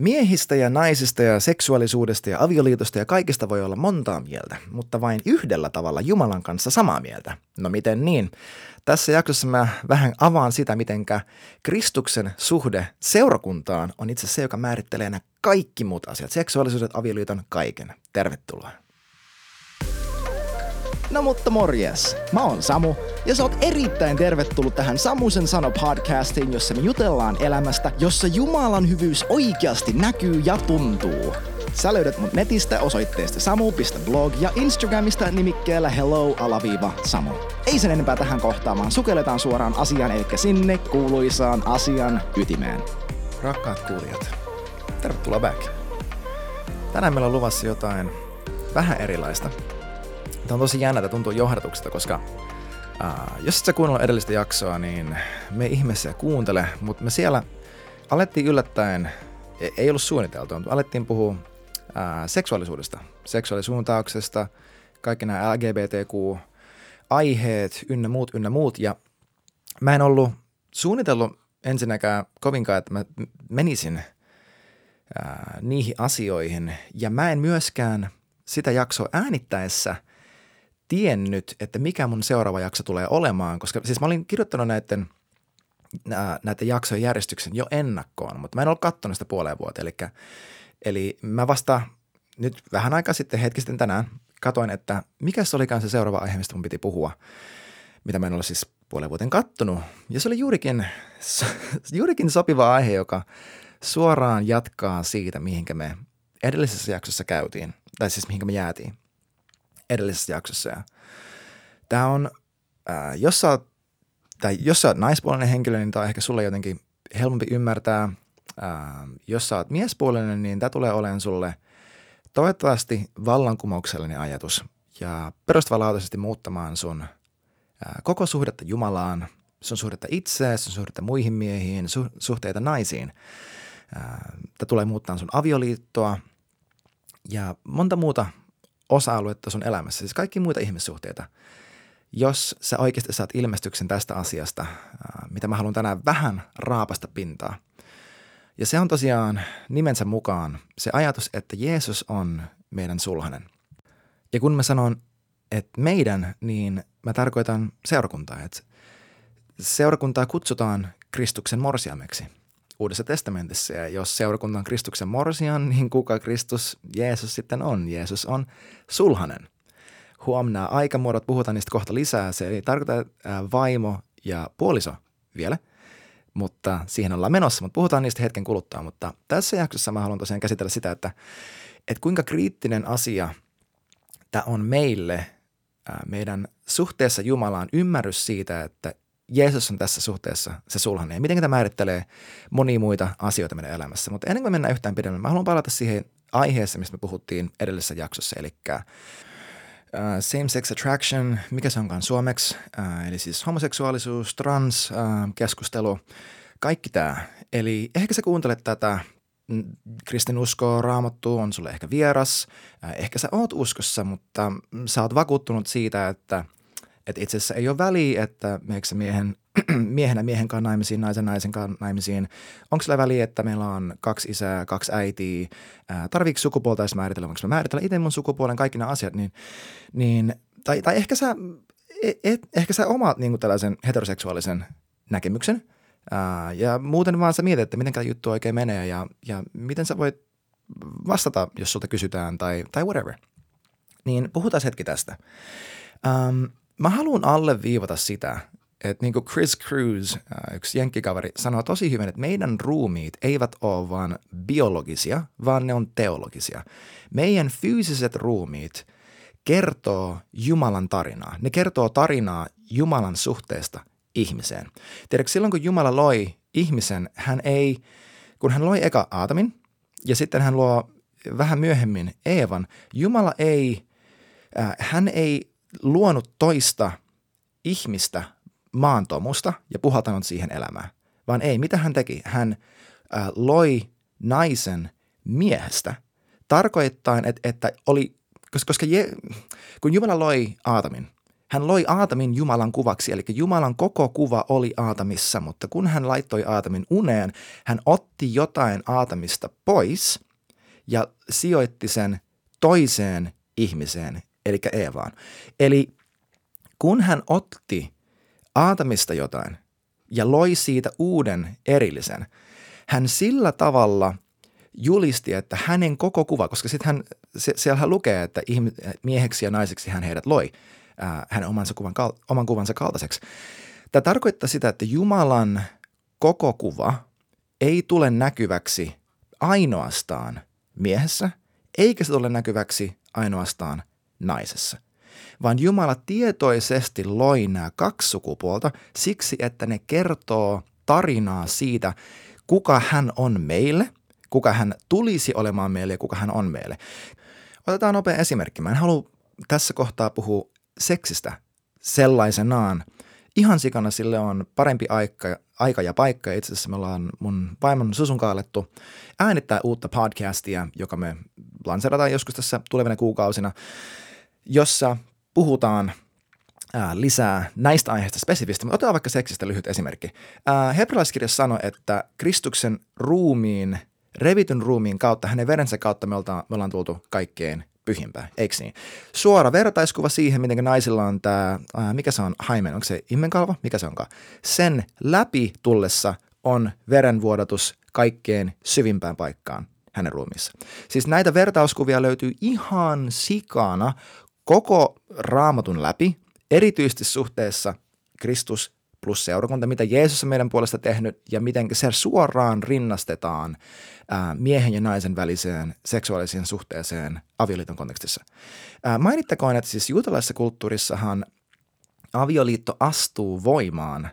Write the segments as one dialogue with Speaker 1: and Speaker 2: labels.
Speaker 1: Miehistä ja naisista ja seksuaalisuudesta ja avioliitosta ja kaikista voi olla montaa mieltä, mutta vain yhdellä tavalla Jumalan kanssa samaa mieltä. No miten niin? Tässä jaksossa mä vähän avaan sitä, mitenkä Kristuksen suhde seurakuntaan on itse se, joka määrittelee nämä kaikki muut asiat. Seksuaalisuudet, avioliiton, kaiken. Tervetuloa. No mutta morjes, mä oon Samu ja sä oot erittäin tervetullut tähän Samusen sano podcastiin, jossa me jutellaan elämästä, jossa Jumalan hyvyys oikeasti näkyy ja tuntuu. Sä löydät mut netistä osoitteesta samu.blog ja Instagramista nimikkeellä hello-samu. Ei sen enempää tähän kohtaamaan, sukelletaan suoraan asiaan, eli sinne kuuluisaan asian ytimeen. Rakkaat kuulijat, tervetuloa back. Tänään meillä on luvassa jotain vähän erilaista. Tämä on tosi jännä, että tuntuu johdatuksesta, koska uh, jos et sä kuunnella edellistä jaksoa, niin me ihmeessä kuuntele, mutta me siellä alettiin yllättäen, e, ei ollut suunniteltu, mutta alettiin puhua uh, seksuaalisuudesta, seksuaalisuuntauksesta, kaikki nämä LGBTQ-aiheet, ynnä muut, ynnä muut, ja mä en ollut suunnitellut ensinnäkään kovinkaan, että mä menisin niihin asioihin, ja mä en myöskään sitä jaksoa äänittäessä – tiennyt, että mikä mun seuraava jakso tulee olemaan, koska siis mä olin kirjoittanut näiden, näiden jaksojen järjestyksen jo ennakkoon, mutta mä en ollut katsonut sitä puoleen vuoteen. Eli, eli mä vasta nyt vähän aikaa sitten, hetki sitten tänään, katoin, että mikä se olikaan se seuraava aihe, mistä mun piti puhua, mitä mä en ole siis puolen vuoteen kattonut. Ja se oli juurikin, juurikin sopiva aihe, joka suoraan jatkaa siitä, mihinkä me edellisessä jaksossa käytiin, tai siis mihinkä me jäätiin edellisessä jaksossa. Ja tämä on, ää, jos, sä oot, tai jos sä oot naispuolinen henkilö, niin tämä on ehkä sulle jotenkin helpompi ymmärtää. Ää, jos sä oot miespuolinen, niin tämä tulee olemaan sulle toivottavasti vallankumouksellinen ajatus ja perustavanlaatuisesti muuttamaan sun ää, koko suhdetta Jumalaan, sun suhdetta itseään, sun suhdetta muihin miehiin, su- suhteita naisiin. Tämä tulee muuttaa sun avioliittoa ja monta muuta osa-aluetta sun elämässä, siis kaikki muita ihmissuhteita. Jos sä oikeasti saat ilmestyksen tästä asiasta, mitä mä haluan tänään vähän raapasta pintaa. Ja se on tosiaan nimensä mukaan se ajatus, että Jeesus on meidän sulhanen. Ja kun mä sanon, että meidän, niin mä tarkoitan seurakuntaa. Että seurakuntaa kutsutaan Kristuksen morsiameksi – Uudessa testamentissa. Ja jos seurakunta on Kristuksen morsian, niin kuka Kristus Jeesus sitten on? Jeesus on sulhanen. Huomenna aikamuodot, puhutaan niistä kohta lisää. Se ei tarkoita vaimo ja puoliso vielä, mutta siihen ollaan menossa. Mutta puhutaan niistä hetken kuluttua. Mutta tässä jaksossa mä haluan tosiaan käsitellä sitä, että, että kuinka kriittinen asia tämä on meille meidän suhteessa Jumalaan ymmärrys siitä, että Jeesus on tässä suhteessa se sulhanen ja miten tämä määrittelee monia muita asioita meidän elämässä. Mutta ennen kuin mennään yhtään pidemmälle, mä haluan palata siihen aiheeseen, mistä me puhuttiin edellisessä jaksossa, eli uh, same-sex attraction, mikä se onkaan suomeksi, uh, eli siis homoseksuaalisuus, trans, uh, keskustelu, kaikki tämä. Eli ehkä sä kuuntelet tätä kristinusko, raamattu on sulle ehkä vieras, ehkä sä oot uskossa, mutta sä oot vakuuttunut siitä, että – että itse asiassa ei ole väliä, että meneekö miehen, miehenä miehen kanssa naimisiin, naisen naisen kanssa naimisiin. Onko sillä väliä, että meillä on kaksi isää, kaksi äitiä, tarviiko sukupuolta edes määritellä, voinko mä määritellä itse mun sukupuolen, kaikki nämä asiat, niin, niin tai, tai ehkä sä, et, et, ehkä sä omaat niin kuin tällaisen heteroseksuaalisen näkemyksen, ää, ja muuten vaan sä mietit, että miten tämä juttu oikein menee, ja, ja miten sä voit vastata, jos sulta kysytään, tai, tai whatever. Niin puhutaan hetki tästä. Um, mä haluan alleviivata sitä, että niin kuin Chris Cruz, äh, yksi jenkkikaveri, sanoo tosi hyvin, että meidän ruumiit eivät ole vain biologisia, vaan ne on teologisia. Meidän fyysiset ruumiit kertoo Jumalan tarinaa. Ne kertoo tarinaa Jumalan suhteesta ihmiseen. Tiedätkö, silloin kun Jumala loi ihmisen, hän ei, kun hän loi eka Aatamin ja sitten hän luo vähän myöhemmin Eevan, Jumala ei, äh, hän ei luonut toista ihmistä maantomusta ja puhaltanut siihen elämään. Vaan ei, mitä hän teki? Hän äh, loi naisen miehestä, tarkoittain, että, että oli, koska, je, kun Jumala loi Aatamin, Hän loi Aatamin Jumalan kuvaksi, eli Jumalan koko kuva oli Aatamissa, mutta kun hän laittoi Aatamin uneen, hän otti jotain Aatamista pois ja sijoitti sen toiseen ihmiseen, eli Eevaan. Eli kun hän otti Aatamista jotain ja loi siitä uuden erillisen, hän sillä tavalla julisti, että hänen koko kuva, koska sitten hän, se, siellähän lukee, että mieheksi ja naiseksi hän heidät loi – ää, hänen omansa kuvan, oman kuvansa kaltaiseksi. Tämä tarkoittaa sitä, että Jumalan koko kuva ei tule näkyväksi ainoastaan miehessä, eikä se tule näkyväksi ainoastaan naisessa, vaan Jumala tietoisesti loi nämä kaksi sukupuolta siksi, että ne kertoo tarinaa siitä, kuka hän on meille, kuka hän tulisi olemaan meille ja kuka hän on meille. Otetaan nopea esimerkki. Mä en halua tässä kohtaa puhua seksistä sellaisenaan. Ihan sikana sille on parempi aika, aika ja paikka. Itse asiassa me ollaan mun vaimon Susun kaalettu äänittää uutta podcastia, joka me lanserataan joskus tässä tulevina kuukausina, jossa puhutaan ää, lisää näistä aiheista spesifisti. Mutta otetaan vaikka seksistä lyhyt esimerkki. Hebrealaiskirja sanoi, että Kristuksen ruumiin, revityn ruumiin kautta, hänen verensä kautta me ollaan, me ollaan tultu kaikkeen pyhimpää, eikö niin? Suora vertaiskuva siihen, miten naisilla on tämä, mikä se on, haimen, onko se immenkalvo, mikä se onkaan? Sen läpi tullessa on verenvuodatus kaikkeen syvimpään paikkaan hänen ruumiissa. Siis näitä vertauskuvia löytyy ihan sikana koko raamatun läpi, erityisesti suhteessa Kristus plus seurakunta, mitä Jeesus on meidän puolesta tehnyt ja miten se suoraan rinnastetaan miehen ja naisen väliseen seksuaaliseen suhteeseen avioliiton kontekstissa. Mainittakoon, että siis juutalaisessa kulttuurissahan avioliitto astuu voimaan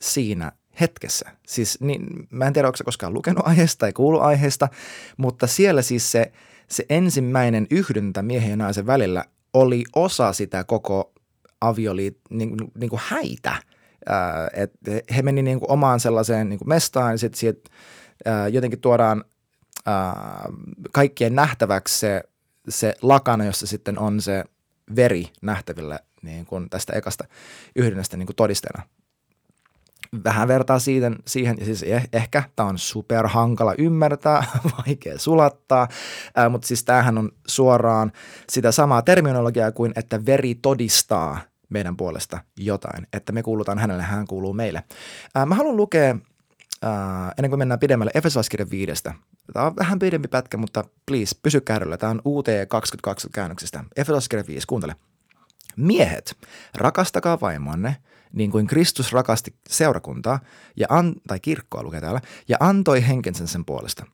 Speaker 1: siinä hetkessä. Siis niin, mä en tiedä, onko koskaan lukenut aiheesta tai kuullut aiheesta, mutta siellä siis se, se ensimmäinen yhdyntä miehen ja naisen välillä oli osa sitä koko avioliit, niin, niin kuin häitä – että he meni niin kuin omaan sellaiseen niin kuin mestaan ja sitten siitä jotenkin tuodaan kaikkien nähtäväksi se, se lakana, jossa sitten on se veri nähtävillä niin kuin tästä ekasta yhdynnästä niin kuin todisteena. Vähän vertaa siitä, siihen, ja siis eh, ehkä tämä on super hankala ymmärtää, vaikea sulattaa, ää, mutta siis tämähän on suoraan sitä samaa terminologiaa kuin, että veri todistaa – meidän puolesta jotain, että me kuulutaan hänelle, hän kuuluu meille. Ää, mä haluan lukea, ää, ennen kuin mennään pidemmälle, Efesolaiskirjan viidestä. Tämä on vähän pidempi pätkä, mutta please, pysy kärryllä. Tämä on UT 22 käännöksestä. Efesolaiskirja 5, kuuntele. Miehet, rakastakaa vaimoanne, niin kuin Kristus rakasti seurakuntaa, ja an, tai kirkkoa lukee täällä, ja antoi henkensä sen puolesta.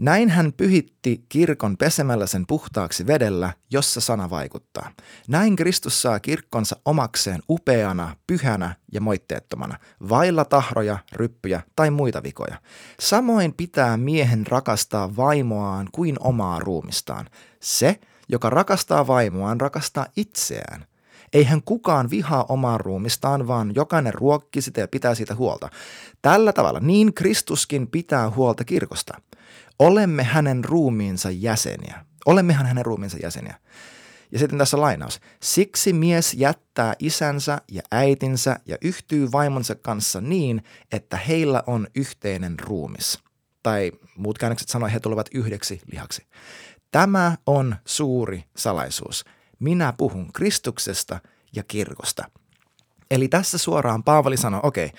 Speaker 1: Näin hän pyhitti kirkon pesemällä sen puhtaaksi vedellä, jossa sana vaikuttaa. Näin Kristus saa kirkkonsa omakseen upeana, pyhänä ja moitteettomana, vailla tahroja, ryppyjä tai muita vikoja. Samoin pitää miehen rakastaa vaimoaan kuin omaa ruumistaan. Se, joka rakastaa vaimoaan, rakastaa itseään. Eihän kukaan vihaa omaa ruumistaan, vaan jokainen ruokki sitä ja pitää siitä huolta. Tällä tavalla niin Kristuskin pitää huolta kirkosta. Olemme hänen ruumiinsa jäseniä. Olemmehan hänen ruumiinsa jäseniä. Ja sitten tässä lainaus. Siksi mies jättää isänsä ja äitinsä ja yhtyy vaimonsa kanssa niin, että heillä on yhteinen ruumis. Tai muut käännökset sanoi, he tulevat yhdeksi lihaksi. Tämä on suuri salaisuus. Minä puhun Kristuksesta ja kirkosta. Eli tässä suoraan Paavali sanoi, okei, okay,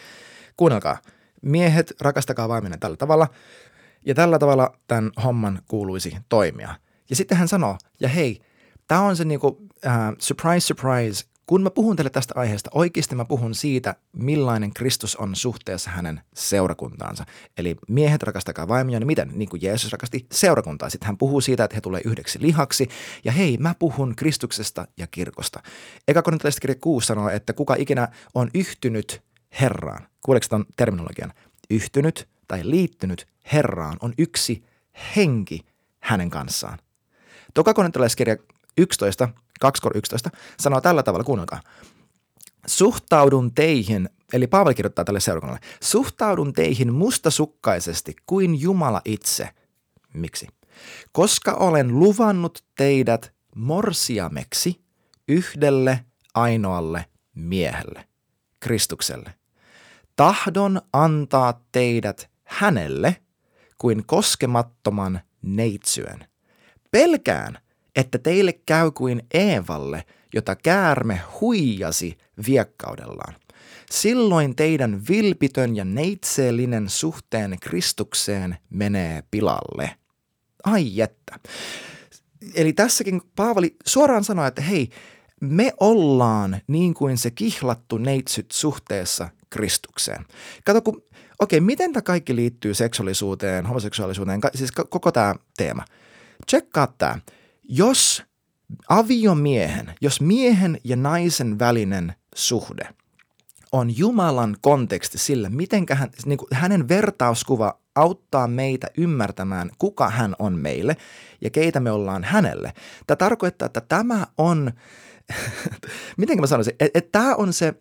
Speaker 1: kuunnelkaa, miehet, rakastakaa vaimenen tällä tavalla, ja tällä tavalla tämän homman kuuluisi toimia. Ja sitten hän sanoo, ja hei, tämä on se niinku, uh, surprise, surprise, kun mä puhun teille tästä aiheesta, oikeasti mä puhun siitä, millainen Kristus on suhteessa hänen seurakuntaansa. Eli miehet rakastakaa vaimoja, niin miten? Niin kuin Jeesus rakasti seurakuntaa. Sitten hän puhuu siitä, että he tulee yhdeksi lihaksi. Ja hei, mä puhun Kristuksesta ja kirkosta. Eka korintalaiset kirja 6 sanoo, että kuka ikinä on yhtynyt Herraan. Kuuleeko tämän terminologian? Yhtynyt tai liittynyt Herraan on yksi henki hänen kanssaan. Toka korintalaiskirja 11, 2.11 sanoo tällä tavalla, kuunnelkaa. Suhtaudun teihin, eli Paavali kirjoittaa tälle seurakunnalle, suhtaudun teihin mustasukkaisesti kuin Jumala itse. Miksi? Koska olen luvannut teidät morsiameksi yhdelle ainoalle miehelle, Kristukselle. Tahdon antaa teidät hänelle kuin koskemattoman neitsyön. Pelkään, että teille käy kuin Eevalle, jota käärme huijasi viekkaudellaan. Silloin teidän vilpitön ja neitseellinen suhteen Kristukseen menee pilalle. Ai että. Eli tässäkin Paavali suoraan sanoi, että hei, me ollaan niin kuin se kihlattu neitsyt suhteessa Kristukseen. Kato, kun, okei, miten tämä kaikki liittyy seksuaalisuuteen, homoseksuaalisuuteen, siis koko tämä teema. Tsekkaa tämä. Jos aviomiehen, jos miehen ja naisen välinen suhde on Jumalan konteksti sillä, miten hän, niin hänen vertauskuva auttaa meitä ymmärtämään, kuka hän on meille ja keitä me ollaan hänelle. Tämä tarkoittaa, että tämä on, miten mä sanoisin, että, että tämä on se,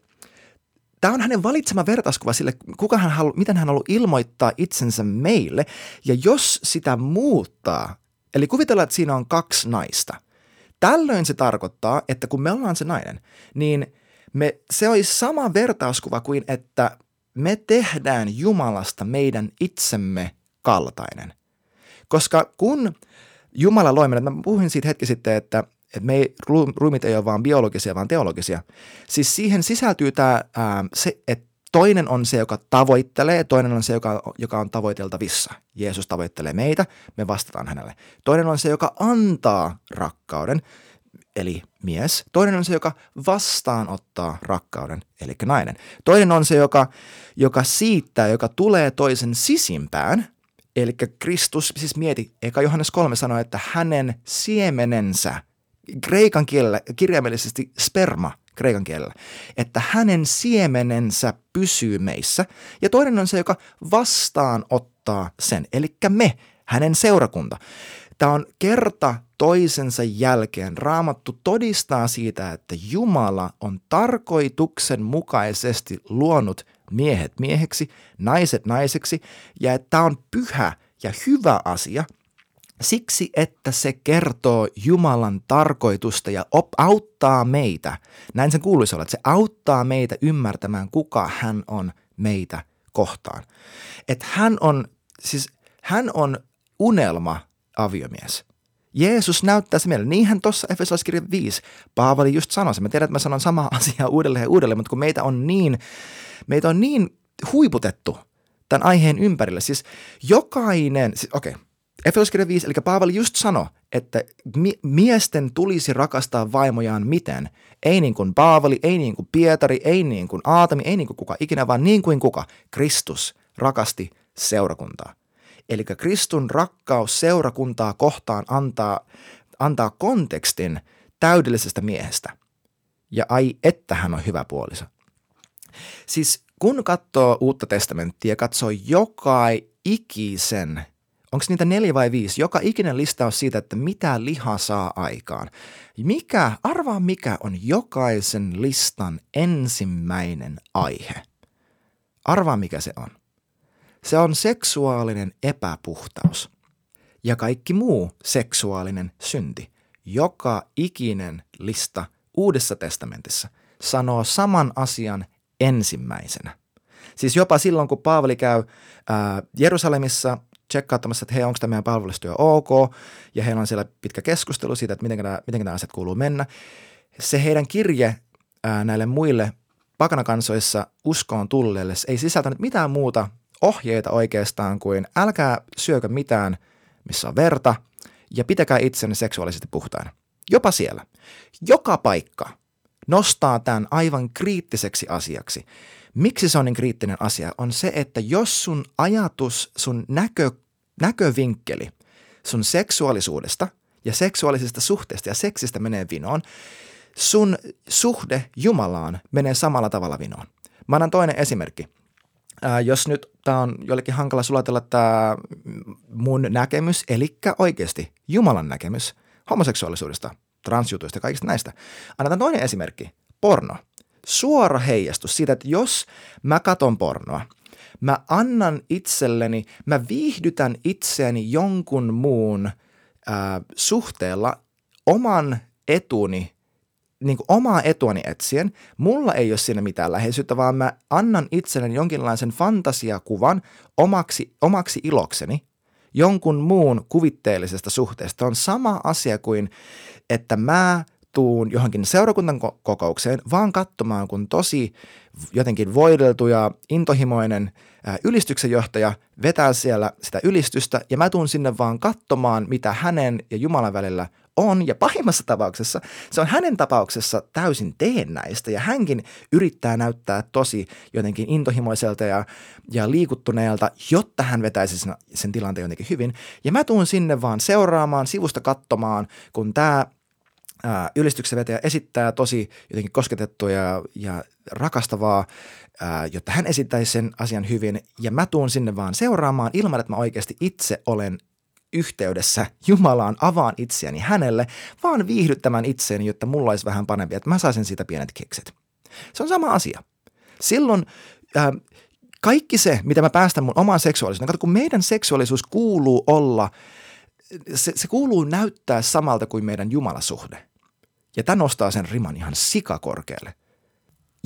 Speaker 1: Tämä on hänen valitsema vertauskuva sille, kuka hän halu, miten hän haluaa ilmoittaa itsensä meille. Ja jos sitä muuttaa, eli kuvitellaan, että siinä on kaksi naista, tällöin se tarkoittaa, että kun me ollaan se nainen, niin me, se olisi sama vertauskuva kuin, että me tehdään Jumalasta meidän itsemme kaltainen. Koska kun Jumala loi meidät, mä puhuin siitä hetki sitten, että, että me ei, ruumit ei ole vaan biologisia, vaan teologisia. Siis siihen sisältyy tämä, se, että toinen on se, joka tavoittelee, toinen on se, joka, joka on tavoiteltavissa. Jeesus tavoittelee meitä, me vastataan hänelle. Toinen on se, joka antaa rakkauden, eli mies. Toinen on se, joka vastaanottaa rakkauden, eli nainen. Toinen on se, joka, joka siittää, joka tulee toisen sisimpään, eli Kristus, siis mieti, eka Johannes 3 sanoo, että hänen siemenensä, kreikan kielellä, kirjaimellisesti sperma, kreikan kielellä, että hänen siemenensä pysyy meissä. Ja toinen on se, joka vastaanottaa sen, eli me, hänen seurakunta. Tämä on kerta toisensa jälkeen raamattu todistaa siitä, että Jumala on tarkoituksenmukaisesti luonut miehet mieheksi, naiset naiseksi ja että tämä on pyhä ja hyvä asia siksi, että se kertoo Jumalan tarkoitusta ja op- auttaa meitä. Näin sen kuuluisi olla, että se auttaa meitä ymmärtämään, kuka hän on meitä kohtaan. Että hän on, siis hän on unelma aviomies. Jeesus näyttää se meille. Niinhän tuossa Efesolaiskirja 5 Paavali just sanoi se. Mä tiedän, että mä sanon samaa asiaa uudelleen ja uudelleen, mutta kun meitä on niin, meitä on niin huiputettu tämän aiheen ympärille. Siis jokainen, siis, okei, okay, Efesolaiskirja 5, eli Paavali just sanoi, että mi- miesten tulisi rakastaa vaimojaan miten? Ei niin kuin Paavali, ei niin kuin Pietari, ei niin kuin Aatami, ei niin kuin kuka ikinä, vaan niin kuin kuka? Kristus rakasti seurakuntaa. Eli Kristun rakkaus seurakuntaa kohtaan antaa, antaa kontekstin täydellisestä miehestä. Ja ai, että hän on hyvä puoliso. Siis kun katsoo uutta testamenttia katsoo joka ikisen, onko niitä neljä vai viisi, joka ikinen listaus siitä, että mitä liha saa aikaan. Mikä, arvaa mikä on jokaisen listan ensimmäinen aihe. Arvaa mikä se on. Se on seksuaalinen epäpuhtaus ja kaikki muu seksuaalinen synti. Joka ikinen lista Uudessa testamentissa sanoo saman asian ensimmäisenä. Siis jopa silloin, kun Paavali käy ää, Jerusalemissa tsekkauttamassa, että hei, onko tämä meidän palvelustyö ok, ja heillä on siellä pitkä keskustelu siitä, että miten nämä, miten nämä asiat kuuluu mennä. Se heidän kirje ää, näille muille pakanakansoissa uskoon tulleille ei sisältänyt mitään muuta ohjeita oikeastaan kuin älkää syökö mitään, missä on verta, ja pitäkää itsenne seksuaalisesti puhtaana. Jopa siellä. Joka paikka nostaa tämän aivan kriittiseksi asiaksi. Miksi se on niin kriittinen asia? On se, että jos sun ajatus, sun näkö, näkövinkkeli sun seksuaalisuudesta ja seksuaalisesta suhteesta ja seksistä menee vinoon, sun suhde Jumalaan menee samalla tavalla vinoon. Mä annan toinen esimerkki. Ää, jos nyt tämä on jollekin hankala sulatella tämä mun näkemys, eli oikeasti Jumalan näkemys homoseksuaalisuudesta, transjutuista, kaikista näistä. Annetaan toinen esimerkki. Porno. Suora heijastus siitä, että jos mä katon pornoa, mä annan itselleni, mä viihdytän itseäni jonkun muun ää, suhteella oman etuni niin kuin omaa etuani etsien. Mulla ei ole siinä mitään läheisyyttä, vaan mä annan itselleni jonkinlaisen fantasiakuvan omaksi, omaksi ilokseni jonkun muun kuvitteellisesta suhteesta. On sama asia kuin, että mä tuun johonkin seurakunnan kokoukseen vaan katsomaan, kun tosi jotenkin voideltu ja intohimoinen ylistyksen johtaja vetää siellä sitä ylistystä ja mä tuun sinne vaan katsomaan, mitä hänen ja Jumalan välillä on, ja pahimmassa tapauksessa se on hänen tapauksessa täysin teennäistä, ja hänkin yrittää näyttää tosi jotenkin intohimoiselta ja, ja liikuttuneelta, jotta hän vetäisi sen, sen tilanteen jotenkin hyvin. Ja mä tuun sinne vaan seuraamaan, sivusta katsomaan, kun tämä ylistyksen vetäjä esittää tosi jotenkin kosketettua ja, ja rakastavaa, ää, jotta hän esittäisi sen asian hyvin. Ja mä tuun sinne vaan seuraamaan ilman, että mä oikeasti itse olen yhteydessä Jumalaan, avaan itseäni hänelle, vaan viihdyttämään itseäni, jotta mulla olisi vähän parempi, että mä saisin siitä pienet kekset. Se on sama asia. Silloin ää, kaikki se, mitä mä päästän mun omaan seksuaalisuuteen, kato kun meidän seksuaalisuus kuuluu olla, se, se kuuluu näyttää samalta kuin meidän Jumalasuhde. Ja tämä nostaa sen riman ihan sikakorkealle.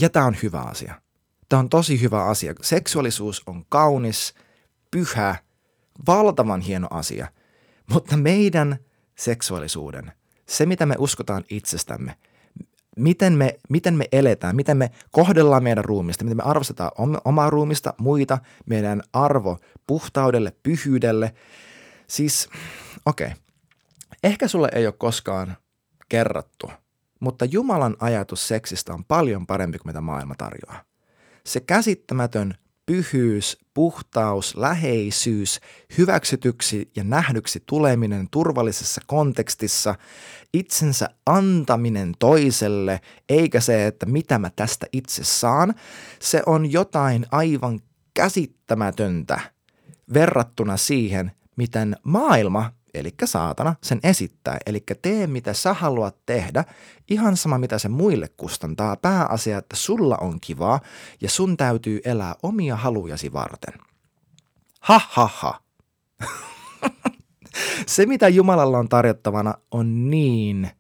Speaker 1: Ja tämä on hyvä asia. Tämä on tosi hyvä asia. Seksuaalisuus on kaunis, pyhä, valtavan hieno asia. Mutta meidän seksuaalisuuden, se mitä me uskotaan itsestämme, miten me, miten me eletään, miten me kohdellaan meidän ruumista, miten me arvostetaan omaa ruumista, muita, meidän arvo puhtaudelle, pyhyydelle. Siis, okei, okay. ehkä sulle ei ole koskaan kerrottu, mutta Jumalan ajatus seksistä on paljon parempi kuin mitä maailma tarjoaa. Se käsittämätön pyhyys, puhtaus, läheisyys, hyväksytyksi ja nähdyksi tuleminen turvallisessa kontekstissa, itsensä antaminen toiselle, eikä se, että mitä mä tästä itse saan, se on jotain aivan käsittämätöntä verrattuna siihen, miten maailma eli saatana, sen esittää. Eli tee mitä sä haluat tehdä, ihan sama mitä se muille kustantaa. Pääasia, että sulla on kivaa ja sun täytyy elää omia halujasi varten. Ha ha ha. se mitä Jumalalla on tarjottavana on niin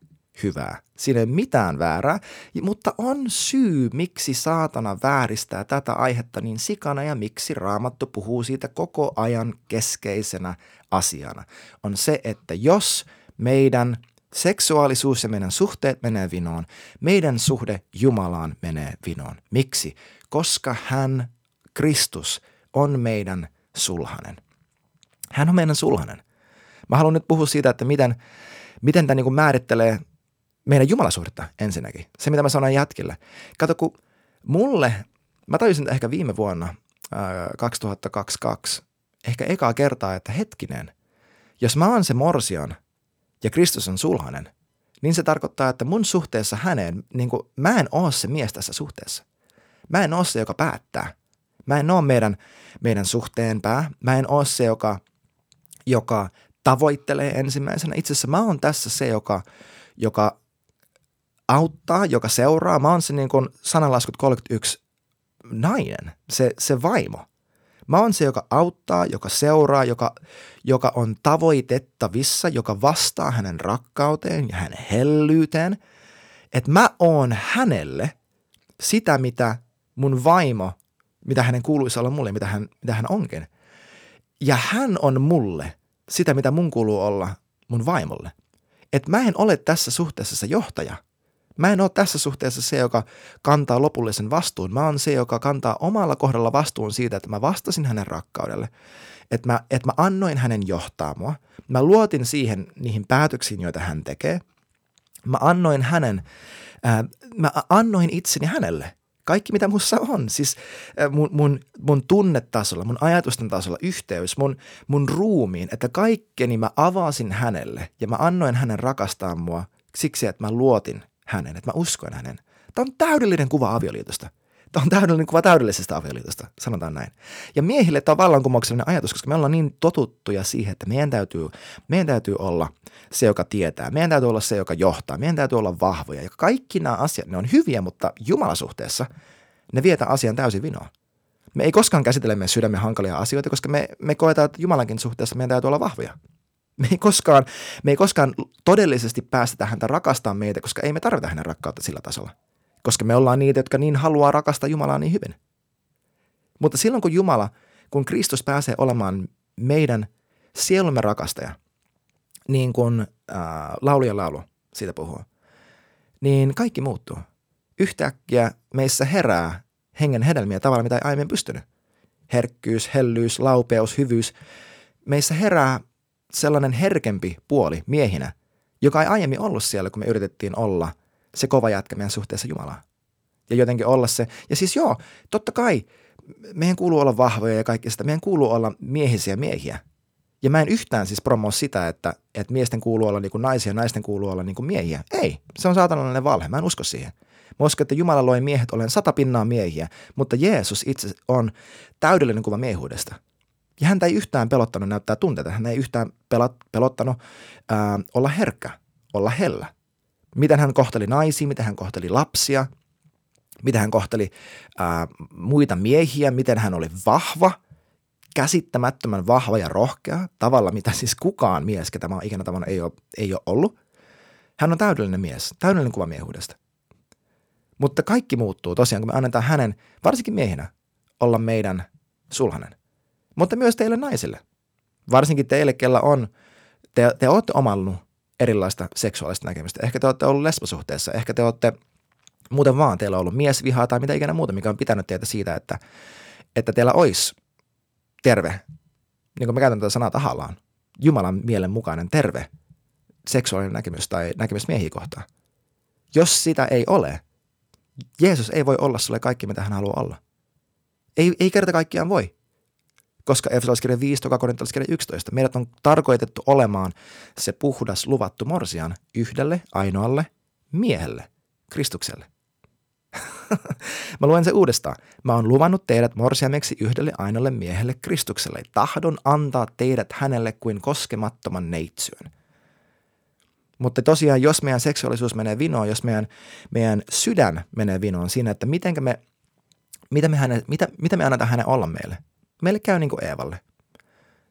Speaker 1: hyvää. Siinä ei ole mitään väärää, mutta on syy, miksi saatana vääristää tätä aihetta niin sikana ja miksi raamattu puhuu siitä koko ajan keskeisenä asiana. On se, että jos meidän seksuaalisuus ja meidän suhteet menee vinoon, meidän suhde Jumalaan menee vinoon. Miksi? Koska hän, Kristus, on meidän sulhanen. Hän on meidän sulhanen. Mä haluan nyt puhua siitä, että miten, miten tämä niin määrittelee meidän jumalasuhdetta ensinnäkin. Se, mitä mä sanoin jätkille. Kato, kun mulle, mä tajusin ehkä viime vuonna, ää, 2022, ehkä ekaa kertaa, että hetkinen, jos mä oon se morsian ja Kristus on sulhanen, niin se tarkoittaa, että mun suhteessa häneen, niin kuin, mä en oo se mies tässä suhteessa. Mä en oo se, joka päättää. Mä en oo meidän, meidän suhteen pää. Mä en oo se, joka, joka tavoittelee ensimmäisenä. Itse asiassa mä oon tässä se, joka, joka auttaa, joka seuraa. Mä oon se niin kuin sananlaskut 31 nainen, se, se vaimo. Mä oon se, joka auttaa, joka seuraa, joka, joka on tavoitettavissa, joka vastaa hänen rakkauteen ja hänen hellyyteen. Että mä oon hänelle sitä, mitä mun vaimo, mitä hänen kuuluisi olla mulle, mitä hän, mitä hän onkin. Ja hän on mulle sitä, mitä mun kuuluu olla mun vaimolle. Että mä en ole tässä suhteessa se johtaja – Mä en ole tässä suhteessa se, joka kantaa lopullisen vastuun. Mä oon se, joka kantaa omalla kohdalla vastuun siitä, että mä vastasin hänen rakkaudelle. Että mä, että mä annoin hänen johtaa mua. Mä luotin siihen niihin päätöksiin, joita hän tekee. Mä annoin hänen, ää, mä annoin itseni hänelle. Kaikki, mitä mussa on, siis mun, mun, mun tunnetasolla, mun ajatusten tasolla, yhteys, mun, mun ruumiin, että kaikkeni mä avasin hänelle ja mä annoin hänen rakastaa mua siksi, että mä luotin hänen, että mä uskon hänen. Tämä on täydellinen kuva avioliitosta. Tämä on täydellinen kuva täydellisestä avioliitosta, sanotaan näin. Ja miehille tämä on vallankumouksellinen ajatus, koska me ollaan niin totuttuja siihen, että meidän täytyy, meidän täytyy olla se, joka tietää. Meidän täytyy olla se, joka johtaa. Meidän täytyy olla vahvoja. Ja kaikki nämä asiat, ne on hyviä, mutta Jumalasuhteessa ne vietä asian täysin vinoa. Me ei koskaan käsitellä meidän sydämen hankalia asioita, koska me, me koetaan, että Jumalankin suhteessa meidän täytyy olla vahvoja. Me ei koskaan, me ei koskaan todellisesti päästetä häntä rakastaa meitä, koska ei me tarvita hänen rakkautta sillä tasolla. Koska me ollaan niitä, jotka niin haluaa rakastaa Jumalaa niin hyvin. Mutta silloin kun Jumala, kun Kristus pääsee olemaan meidän sielumme rakastaja, niin kuin äh, lauluja laulu siitä puhuu, niin kaikki muuttuu. Yhtäkkiä meissä herää hengen hedelmiä tavalla, mitä ei aiemmin pystynyt. Herkkyys, hellyys, laupeus, hyvyys. Meissä herää sellainen herkempi puoli miehinä, joka ei aiemmin ollut siellä, kun me yritettiin olla se kova jätkä meidän suhteessa Jumalaan. Ja jotenkin olla se. Ja siis joo, totta kai meidän kuuluu olla vahvoja ja kaikki sitä. Meidän kuuluu olla miehisiä miehiä. Ja mä en yhtään siis promo sitä, että, että miesten kuuluu olla niin kuin naisia naisten kuuluu olla niin kuin miehiä. Ei, se on saatanallinen valhe. Mä en usko siihen. Mä uskon, että Jumala loi miehet olen sata pinnaa miehiä, mutta Jeesus itse on täydellinen kuva miehuudesta. Ja häntä ei yhtään pelottanut näyttää tunteita. Hän ei yhtään pelot, pelottanut ää, olla herkkä, olla hellä. Miten hän kohteli naisia, miten hän kohteli lapsia, miten hän kohteli ää, muita miehiä, miten hän oli vahva, käsittämättömän vahva ja rohkea, tavalla mitä siis kukaan mies, ketä mä oon ikinä tavannut, ei ole, ei ole ollut. Hän on täydellinen mies, täydellinen kuva miehuudesta. Mutta kaikki muuttuu tosiaan, kun me annetaan hänen, varsinkin miehinä, olla meidän sulhanen. Mutta myös teille naisille. Varsinkin teille, kellä on, te, te olette omannut erilaista seksuaalista näkemystä. Ehkä te olette ollut lesbosuhteessa, ehkä te olette muuten vaan, teillä on ollut miesvihaa tai mitä ikinä muuta, mikä on pitänyt teitä siitä, että, että teillä olisi terve, niin kuin mä käytän tätä sanaa tahallaan, Jumalan mielen mukainen terve seksuaalinen näkemys tai näkemys miehiä kohtaan. Jos sitä ei ole, Jeesus ei voi olla sulle kaikki, mitä hän haluaa olla. Ei, ei kerta kaikkiaan voi. Koska Efesolaiskirja 5, toka 11. Meidät on tarkoitettu olemaan se puhdas luvattu morsian yhdelle ainoalle miehelle, Kristukselle. Mä luen se uudestaan. Mä oon luvannut teidät morsiameksi yhdelle ainoalle miehelle Kristukselle. Tahdon antaa teidät hänelle kuin koskemattoman neitsyön. Mutta tosiaan, jos meidän seksuaalisuus menee vinoon, jos meidän, meidän sydän menee vinoon siinä, että mitenkä me, mitä, me häne, mitä, mitä me annetaan hänen olla meille. Meille käy niin kuin Eevalle.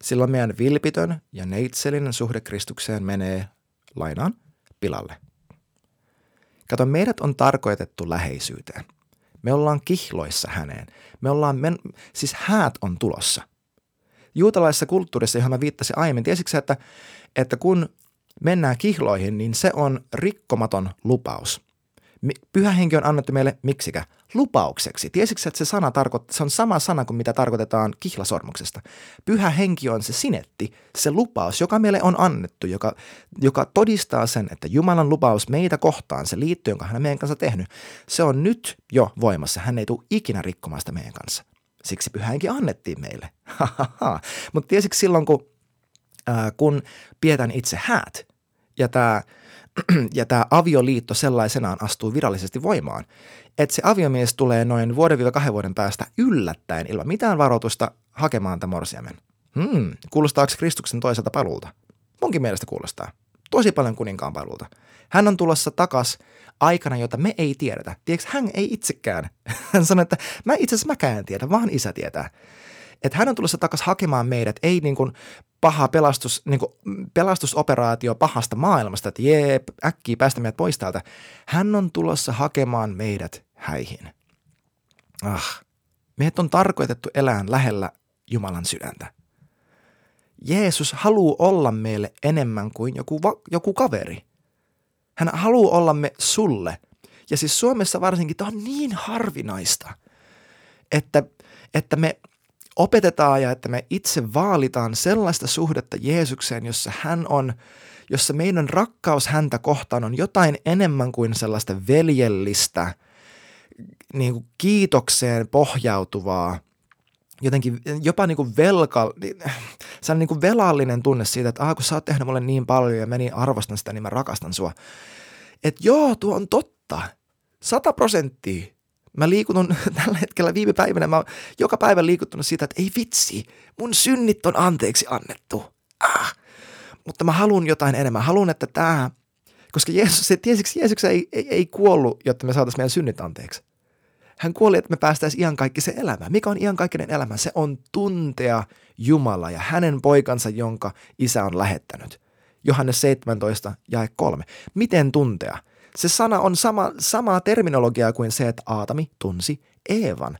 Speaker 1: Silloin meidän vilpitön ja neitselinen suhde Kristukseen menee lainaan pilalle. Kato, meidät on tarkoitettu läheisyyteen. Me ollaan kihloissa häneen. Me ollaan, men, siis häät on tulossa. Juutalaisessa kulttuurissa, johon mä viittasin aiemmin, tiesitkö että, että kun mennään kihloihin, niin se on rikkomaton lupaus. Pyhä henki on annettu meille miksikä? Lupaukseksi. Tiesitkö, että se sana tarkoittaa, se on sama sana kuin mitä tarkoitetaan kihlasormuksesta. Pyhä henki on se sinetti, se lupaus, joka meille on annettu, joka, joka todistaa sen, että Jumalan lupaus meitä kohtaan, se liitto, jonka hän on meidän kanssa tehnyt, se on nyt jo voimassa. Hän ei tule ikinä rikkomaan sitä meidän kanssa. Siksi pyhä henki annettiin meille. Mutta tiesitkö silloin, kun ää, kun pidetään itse häät ja tämä ja tämä avioliitto sellaisenaan astuu virallisesti voimaan, että se aviomies tulee noin vuoden-kahden vuoden päästä yllättäen ilman mitään varoitusta hakemaan tämän morsiamen. Hmm, kuulostaako Kristuksen toiselta paluulta? Munkin mielestä kuulostaa. Tosi paljon kuninkaan paluulta. Hän on tulossa takas aikana, jota me ei tiedetä. Tiedätkö, hän ei itsekään. Hän sanoi, että mä itse asiassa mäkään tiedä, vaan isä tietää että hän on tulossa takaisin hakemaan meidät, ei niin kuin paha pelastus, niin kuin pelastusoperaatio pahasta maailmasta, että jee, äkkiä päästä meidät pois täältä. Hän on tulossa hakemaan meidät häihin. Ah, meidät on tarkoitettu elään lähellä Jumalan sydäntä. Jeesus haluaa olla meille enemmän kuin joku, va- joku kaveri. Hän haluaa olla me sulle. Ja siis Suomessa varsinkin tämä on niin harvinaista, että, että me opetetaan ja että me itse vaalitaan sellaista suhdetta Jeesukseen, jossa hän on, jossa meidän rakkaus häntä kohtaan on jotain enemmän kuin sellaista veljellistä, niin kuin kiitokseen pohjautuvaa, jotenkin jopa niin kuin velka, sellainen niin kuin velallinen tunne siitä, että ah, kun sä oot tehnyt mulle niin paljon ja meni arvostan sitä, niin mä rakastan sua. Että joo, tuo on totta. Sata prosenttia Mä liikutun tällä hetkellä viime päivänä, mä oon joka päivä liikuttunut siitä, että ei vitsi, mun synnit on anteeksi annettu. Ah. Mutta mä haluan jotain enemmän. Haluan, että tämä, koska Jeesus, tiesiksi Jeesus ei, ei, ei kuollut, jotta me saataisiin meidän synnit anteeksi. Hän kuoli, että me päästäisiin iankaikkisen elämään. Mikä on iankaikkinen elämä? Se on tuntea Jumala ja hänen poikansa, jonka isä on lähettänyt. Johannes 17, jae 3. Miten tuntea? Se sana on sama, samaa terminologiaa kuin se, että Aatami tunsi Eevan.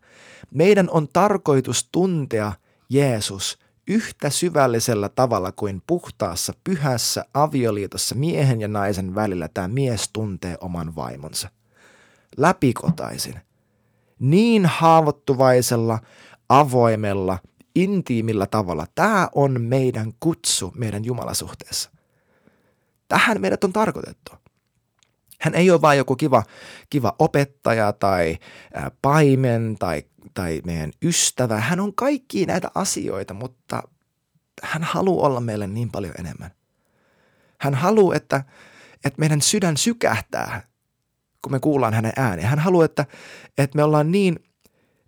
Speaker 1: Meidän on tarkoitus tuntea Jeesus yhtä syvällisellä tavalla kuin puhtaassa, pyhässä avioliitossa miehen ja naisen välillä tämä mies tuntee oman vaimonsa. Läpikotaisin. Niin haavoittuvaisella, avoimella, intiimillä tavalla. Tämä on meidän kutsu meidän Jumalasuhteessa. Tähän meidät on tarkoitettu. Hän ei ole vain joku kiva, kiva opettaja tai ää, paimen tai, tai meidän ystävä. Hän on kaikki näitä asioita, mutta hän haluaa olla meille niin paljon enemmän. Hän haluaa, että, että meidän sydän sykähtää, kun me kuullaan hänen ääneen. Hän haluaa, että, että me ollaan niin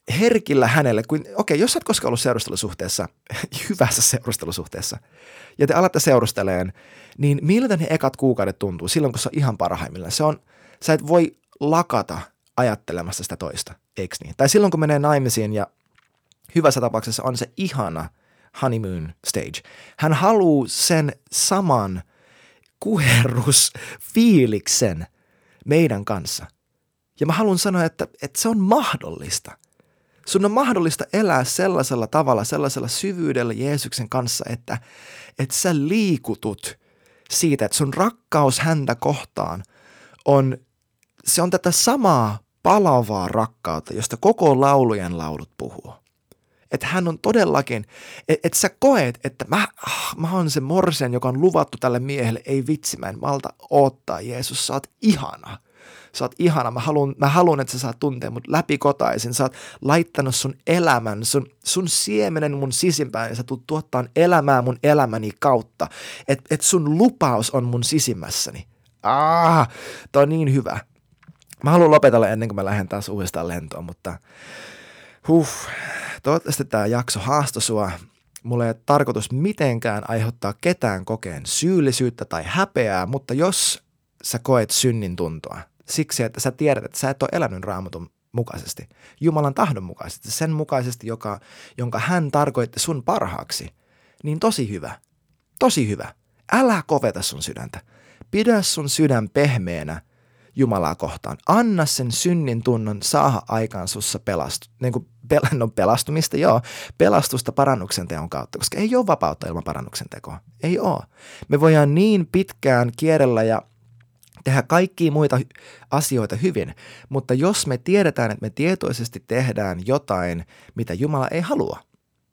Speaker 1: herkillä hänelle, kuin, okei, okay, jos sä et koskaan ollut seurustelusuhteessa, hyvässä seurustelusuhteessa, ja te alatte seurusteleen, niin miltä ne ekat kuukaudet tuntuu silloin, kun se on ihan parhaimmillaan? Se on, sä et voi lakata ajattelemassa sitä toista, eikö niin? Tai silloin, kun menee naimisiin ja hyvässä tapauksessa on se ihana honeymoon stage. Hän haluaa sen saman kuherrusfiiliksen meidän kanssa. Ja mä haluan sanoa, että, että se on mahdollista – Sun on mahdollista elää sellaisella tavalla, sellaisella syvyydellä Jeesuksen kanssa, että, että sä liikutut siitä, että sun rakkaus häntä kohtaan on, se on tätä samaa palavaa rakkautta, josta koko laulujen laulut puhuu. Että hän on todellakin, että et sä koet, että mä, ah, mä oon se morsen, joka on luvattu tälle miehelle, ei vitsi, mä en malta odottaa, Jeesus, sä oot ihana – sä oot ihana, mä haluan, mä haluan että sä saat tuntea mut läpikotaisin, sä oot laittanut sun elämän, sun, sun siemenen mun sisimpään ja sä tulet tuottaa elämää mun elämäni kautta, että et sun lupaus on mun sisimmässäni. Ah, toi on niin hyvä. Mä haluan lopetella ennen kuin mä lähden taas uudestaan lentoon, mutta huh, toivottavasti tämä jakso haastoi sua. Mulla ei ole tarkoitus mitenkään aiheuttaa ketään kokeen syyllisyyttä tai häpeää, mutta jos sä koet synnin tuntoa, siksi, että sä tiedät, että sä et ole elänyt raamatun mukaisesti, Jumalan tahdon mukaisesti, sen mukaisesti, joka, jonka hän tarkoitti sun parhaaksi, niin tosi hyvä, tosi hyvä. Älä koveta sun sydäntä. Pidä sun sydän pehmeänä Jumalaa kohtaan. Anna sen synnin tunnon saada aikaan sussa pelastu, niin kuin pel, no pelastumista, joo, pelastusta parannuksen teon kautta, koska ei ole vapautta ilman parannuksen tekoa. Ei ole. Me voidaan niin pitkään kierrellä ja tehdä kaikkia muita asioita hyvin, mutta jos me tiedetään, että me tietoisesti tehdään jotain, mitä Jumala ei halua,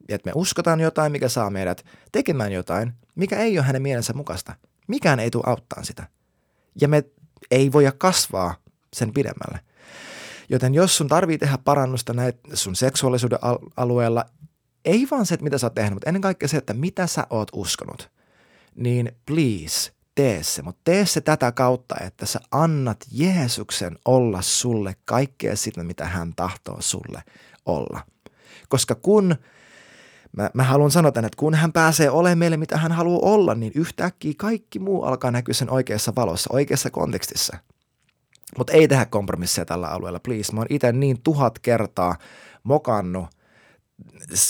Speaker 1: että me uskotaan jotain, mikä saa meidät tekemään jotain, mikä ei ole hänen mielensä mukaista, mikään ei tule auttaa sitä. Ja me ei voida kasvaa sen pidemmälle. Joten jos sun tarvii tehdä parannusta näitä sun seksuaalisuuden alueella, ei vaan se, että mitä sä oot tehnyt, mutta ennen kaikkea se, että mitä sä oot uskonut, niin please – tee se, mutta tee se tätä kautta, että sä annat Jeesuksen olla sulle kaikkea sitä, mitä hän tahtoo sulle olla. Koska kun, mä, mä haluan sanoa tänne, että kun hän pääsee olemaan meille, mitä hän haluaa olla, niin yhtäkkiä kaikki muu alkaa näkyä sen oikeassa valossa, oikeassa kontekstissa. Mutta ei tehdä kompromisseja tällä alueella, please. Mä oon itse niin tuhat kertaa mokannut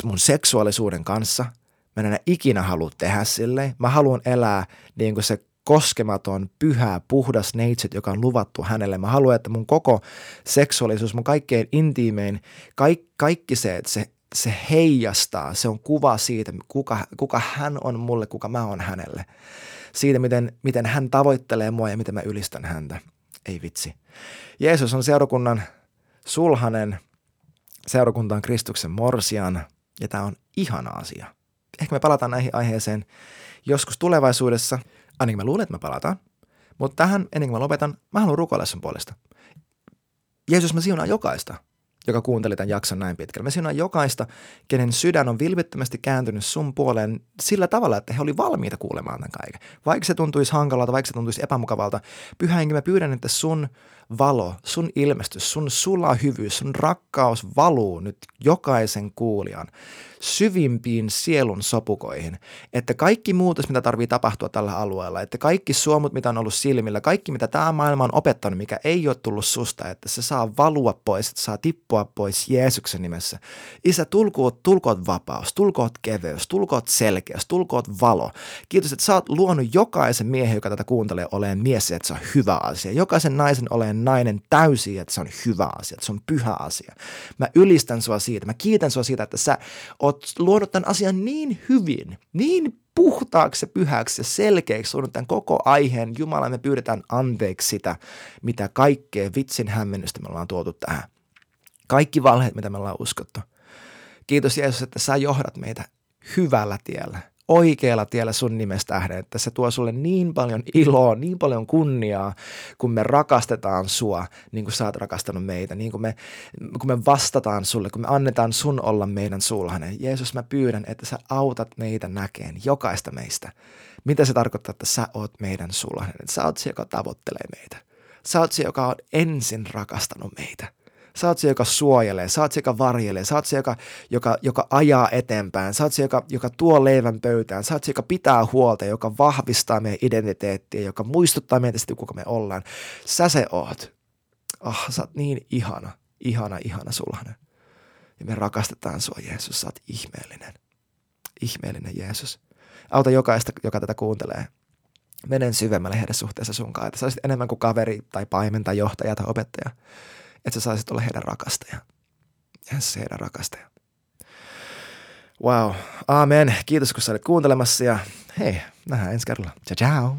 Speaker 1: mun seksuaalisuuden kanssa – mä en enää ikinä halua tehdä silleen. Mä haluan elää niin kuin se koskematon, pyhä, puhdas neitsyt, joka on luvattu hänelle. Mä haluan, että mun koko seksuaalisuus, mun kaikkein intiimein, kaikki, kaikki se, että se, se heijastaa, se on kuva siitä, kuka, kuka hän on mulle, kuka mä oon hänelle. Siitä, miten, miten hän tavoittelee mua ja miten mä ylistän häntä. Ei vitsi. Jeesus on seurakunnan sulhanen, seurakunta on Kristuksen morsian ja tämä on ihana asia. Ehkä me palataan näihin aiheeseen joskus tulevaisuudessa – Ainakin mä luulen, että me palataan. Mutta tähän, ennen kuin mä lopetan, mä haluan rukoilla sun puolesta. Jeesus, mä siunaan jokaista, joka kuunteli tämän jakson näin pitkälle. Mä siunaan jokaista, kenen sydän on vilvittömästi kääntynyt sun puoleen sillä tavalla, että he oli valmiita kuulemaan tämän kaiken. Vaikka se tuntuisi hankalalta, vaikka se tuntuisi epämukavalta, pyhä mä pyydän, että sun valo, sun ilmestys, sun sulahyvyys, sun rakkaus valuu nyt jokaisen kuulijan syvimpiin sielun sopukoihin. Että kaikki muutos, mitä tarvii tapahtua tällä alueella, että kaikki suomut, mitä on ollut silmillä, kaikki, mitä tämä maailma on opettanut, mikä ei ole tullut susta, että se saa valua pois, että saa tippua pois Jeesuksen nimessä. Isä, tulkoot, tulkoot vapaus, tulkoot keveys, tulkoot selkeys, tulkoot valo. Kiitos, että sä oot luonut jokaisen miehen, joka tätä kuuntelee, oleen mies, että se on hyvä asia. Jokaisen naisen oleen nainen täysi, että se on hyvä asia, että se on pyhä asia. Mä ylistän sua siitä, mä kiitän sua siitä, että sä oot luonut tämän asian niin hyvin, niin puhtaaksi ja pyhäksi ja selkeäksi suunut tämän koko aiheen. Jumala, me pyydetään anteeksi sitä, mitä kaikkea vitsin hämmennystä me ollaan tuotu tähän. Kaikki valheet, mitä me ollaan uskottu. Kiitos Jeesus, että sä johdat meitä hyvällä tiellä – oikealla tiellä sun nimestä tähden, että se tuo sulle niin paljon iloa, niin paljon kunniaa, kun me rakastetaan sua, niin kuin sä oot rakastanut meitä, niin kuin me, kun me vastataan sulle, kun me annetaan sun olla meidän sulhanen. Jeesus, mä pyydän, että sä autat meitä näkeen, jokaista meistä. Mitä se tarkoittaa, että sä oot meidän sulhanen, että sä oot se, joka tavoittelee meitä. Sä oot se, joka on ensin rakastanut meitä. Sä oot se, joka suojelee, sä oot se, joka varjelee, sä oot se, joka, joka, joka ajaa eteenpäin, sä oot se, joka, joka tuo leivän pöytään, sä oot se, joka pitää huolta, joka vahvistaa meidän identiteettiä, joka muistuttaa meitä siitä, kuka me ollaan. Sä se oot. Ah, oh, sä oot niin ihana, ihana, ihana sulhanen. Ja me rakastetaan sua, Jeesus, sä oot ihmeellinen. Ihmeellinen Jeesus. Auta jokaista, joka tätä kuuntelee. Menen syvemmälle heidän suhteessa sun kanssa, että sä olisit enemmän kuin kaveri tai paimen tai johtaja tai opettaja että sä saisit olla heidän rakastaja. Yes, heidän rakastaja. Wow. Amen. Kiitos, kun sä olit kuuntelemassa ja hei, nähdään ensi kerralla. Ciao, ciao.